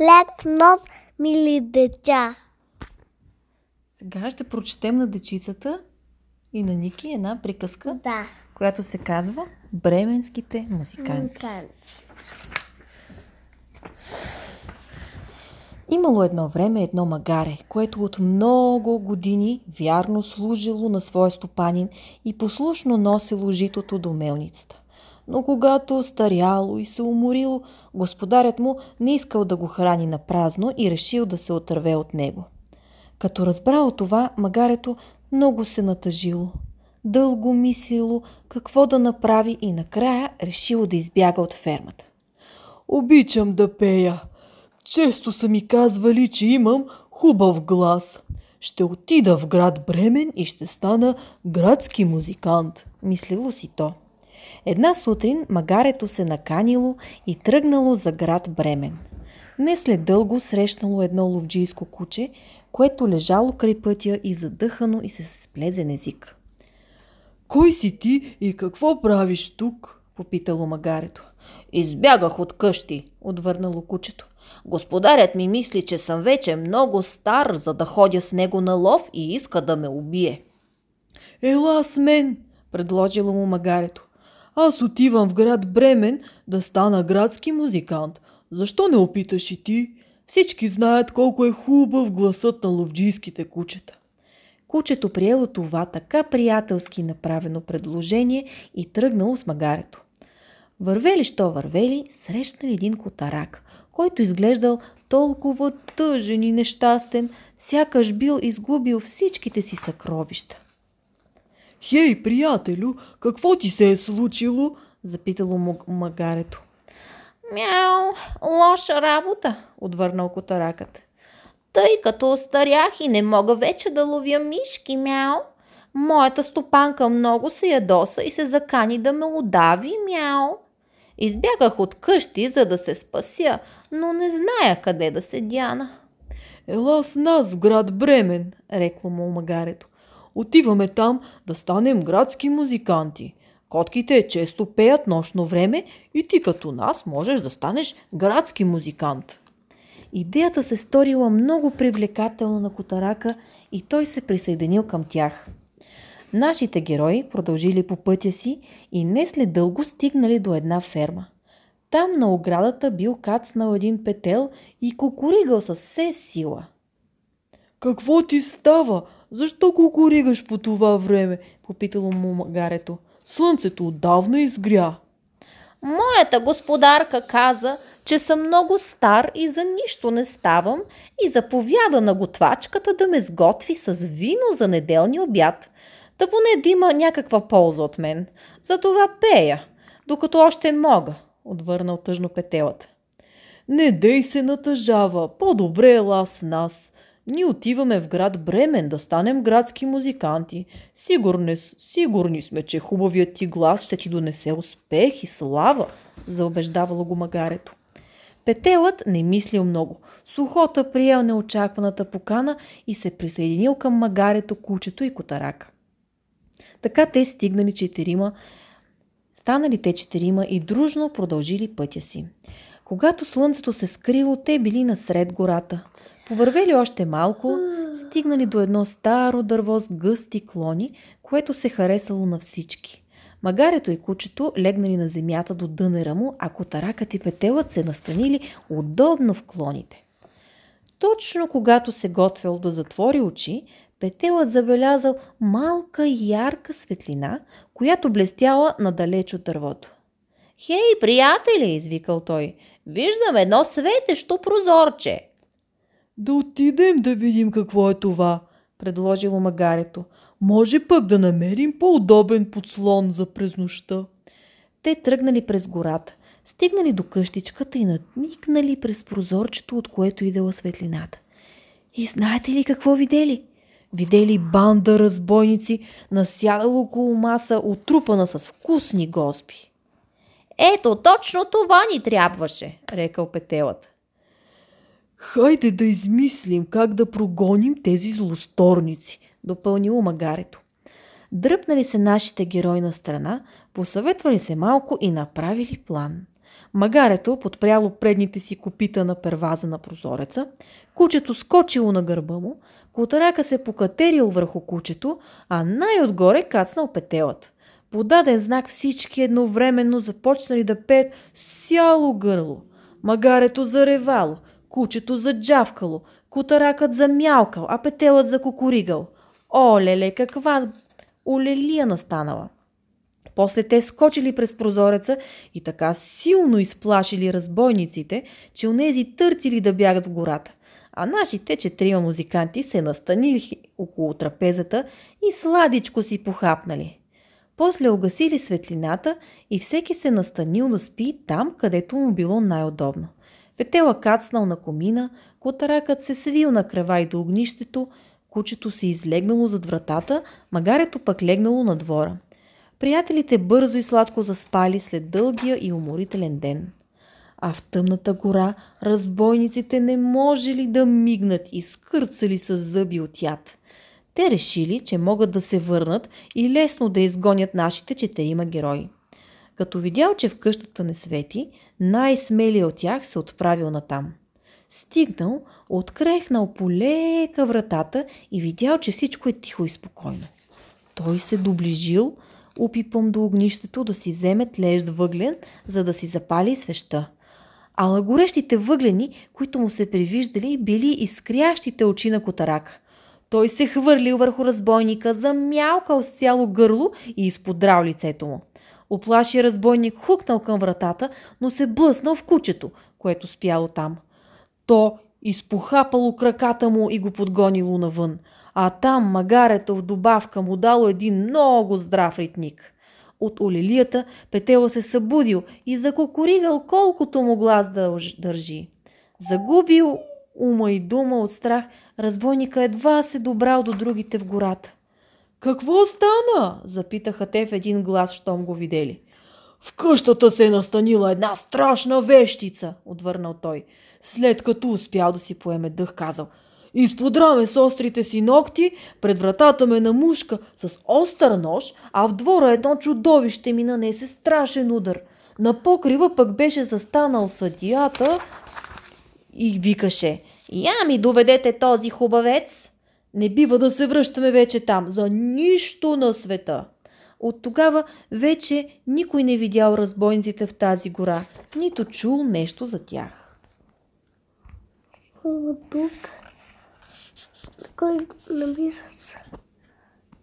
лек нос, мили деча. Сега ще прочетем на дечицата и на Ники една приказка, Да. която се казва Бременските музиканти. Музиканти. Имало едно време едно магаре, което от много години вярно служило на своя стопанин и послушно носило житото до мелницата. Но когато старяло и се уморило, господарят му не искал да го храни на празно и решил да се отърве от него. Като разбрало това, магарето много се натъжило. Дълго мислило какво да направи и накрая решило да избяга от фермата. Обичам да пея. Често са ми казвали, че имам хубав глас. Ще отида в град Бремен и ще стана градски музикант, мислило си то. Една сутрин магарето се наканило и тръгнало за град Бремен. Не след дълго срещнало едно ловджийско куче, което лежало край пътя и задъхано и се сплезен език. Кой си ти и какво правиш тук? попитало магарето. Избягах от къщи, отвърнало кучето. Господарят ми мисли, че съм вече много стар, за да ходя с него на лов и иска да ме убие. Ела с мен, предложило му магарето. Аз отивам в град Бремен да стана градски музикант. Защо не опиташ и ти? Всички знаят колко е хубав гласът на ловджийските кучета. Кучето приело това така приятелски направено предложение и тръгнало с магарето. Вървели, що вървели, срещнали един котарак, който изглеждал толкова тъжен и нещастен, сякаш бил изгубил всичките си съкровища. Хей, приятелю, какво ти се е случило? запитало магарето. Мяу, лоша работа, отвърнал котаракът. Тъй като остарях и не мога вече да ловя мишки, мяу. Моята стопанка много се ядоса и се закани да ме удави, мяу. Избягах от къщи, за да се спася, но не зная къде да се дяна. Ела с нас в град Бремен, рекло му магарето. Отиваме там да станем градски музиканти. Котките често пеят нощно време и ти като нас можеш да станеш градски музикант. Идеята се сторила много привлекателна на Котарака и той се присъединил към тях. Нашите герои продължили по пътя си и не след дълго стигнали до една ферма. Там на оградата бил кацнал един петел и кукуригал със все сила. Какво ти става? Защо кукуригаш по това време? Попитало му магарето. Слънцето отдавна изгря. Моята господарка каза, че съм много стар и за нищо не ставам и заповяда на готвачката да ме сготви с вино за неделни обяд, да поне да има някаква полза от мен. Затова пея, докато още мога, отвърнал тъжно петелата. Не дей се натъжава, по-добре ела с нас. Ние отиваме в град Бремен да станем градски музиканти. Сигурни, сигурни сме, че хубавият ти глас ще ти донесе успех и слава, заобеждавало го магарето. Петелът не мислил много. Сухота приел неочакваната покана и се присъединил към магарето, кучето и котарака. Така те стигнали четирима, станали те четирима и дружно продължили пътя си. Когато слънцето се скрило, те били насред гората. Повървели още малко, стигнали до едно старо дърво с гъсти клони, което се харесало на всички. Магарето и кучето легнали на земята до дънера му, а котаракът и петелът се настанили удобно в клоните. Точно когато се готвел да затвори очи, петелът забелязал малка ярка светлина, която блестяла надалеч от дървото. Хей, приятели, извикал той, виждам едно светещо прозорче. Да отидем да видим какво е това, предложило магарето. Може пък да намерим по-удобен подслон за през нощта. Те тръгнали през гората, стигнали до къщичката и надникнали през прозорчето, от което идела светлината. И знаете ли какво видели? Видели банда разбойници, насядало около маса, отрупана с вкусни госби. Ето, точно това ни трябваше, рекал петелът. Хайде да измислим как да прогоним тези злосторници, допълнило магарето. Дръпнали се нашите герои на страна, посъветвали се малко и направили план. Магарето подпряло предните си копита на перваза на прозореца, кучето скочило на гърба му, котарака се покатерил върху кучето, а най-отгоре кацнал петелът. Подаден знак всички едновременно започнали да пеят с цяло гърло. Магарето заревало, кучето заджавкало, котаракът замялкал, а петелът закукуригал. О, леле, каква олелия настанала! После те скочили през прозореца и така силно изплашили разбойниците, че онези търтили да бягат в гората. А нашите четирима музиканти се настанили около трапезата и сладичко си похапнали. После огасили светлината и всеки се настанил да спи там, където му било най-удобно. Петела кацнал на комина, котаракът се свил на крава и до огнището, кучето се излегнало зад вратата, магарето пък легнало на двора. Приятелите бързо и сладко заспали след дългия и уморителен ден. А в тъмната гора разбойниците не можели да мигнат и скърцали с зъби от яд. Те решили, че могат да се върнат и лесно да изгонят нашите четирима герои. Като видял, че в къщата не свети, най-смелият от тях се отправил натам. Стигнал, открехнал полека вратата и видял, че всичко е тихо и спокойно. Той се доближил, опипам до огнището да си вземе тлежд въглен, за да си запали свеща. Ала горещите въглени, които му се привиждали, били изкрящите очи на котарак. Той се хвърлил върху разбойника, замялкал с цяло гърло и изподрал лицето му. Оплаши разбойник хукнал към вратата, но се блъснал в кучето, което спяло там. То изпохапало краката му и го подгонило навън, а там магарето в добавка му дало един много здрав ритник. От олелията петела се събудил и закокоригал колкото му глас да държи. Загубил ума и дума от страх, разбойника едва се добрал до другите в гората. Какво стана? запитаха те в един глас, щом го видели. В къщата се е настанила една страшна вещица, отвърнал той. След като успял да си поеме дъх, казал. Изподра ме с острите си ногти, пред вратата ме на мушка с остър нож, а в двора едно чудовище ми нанесе страшен удар. На покрива пък беше застанал съдията и викаше «Я ми доведете този хубавец!» Не бива да се връщаме вече там, за нищо на света. От тогава вече никой не видял разбойниците в тази гора, нито чул нещо за тях. Тук? Кой намира се?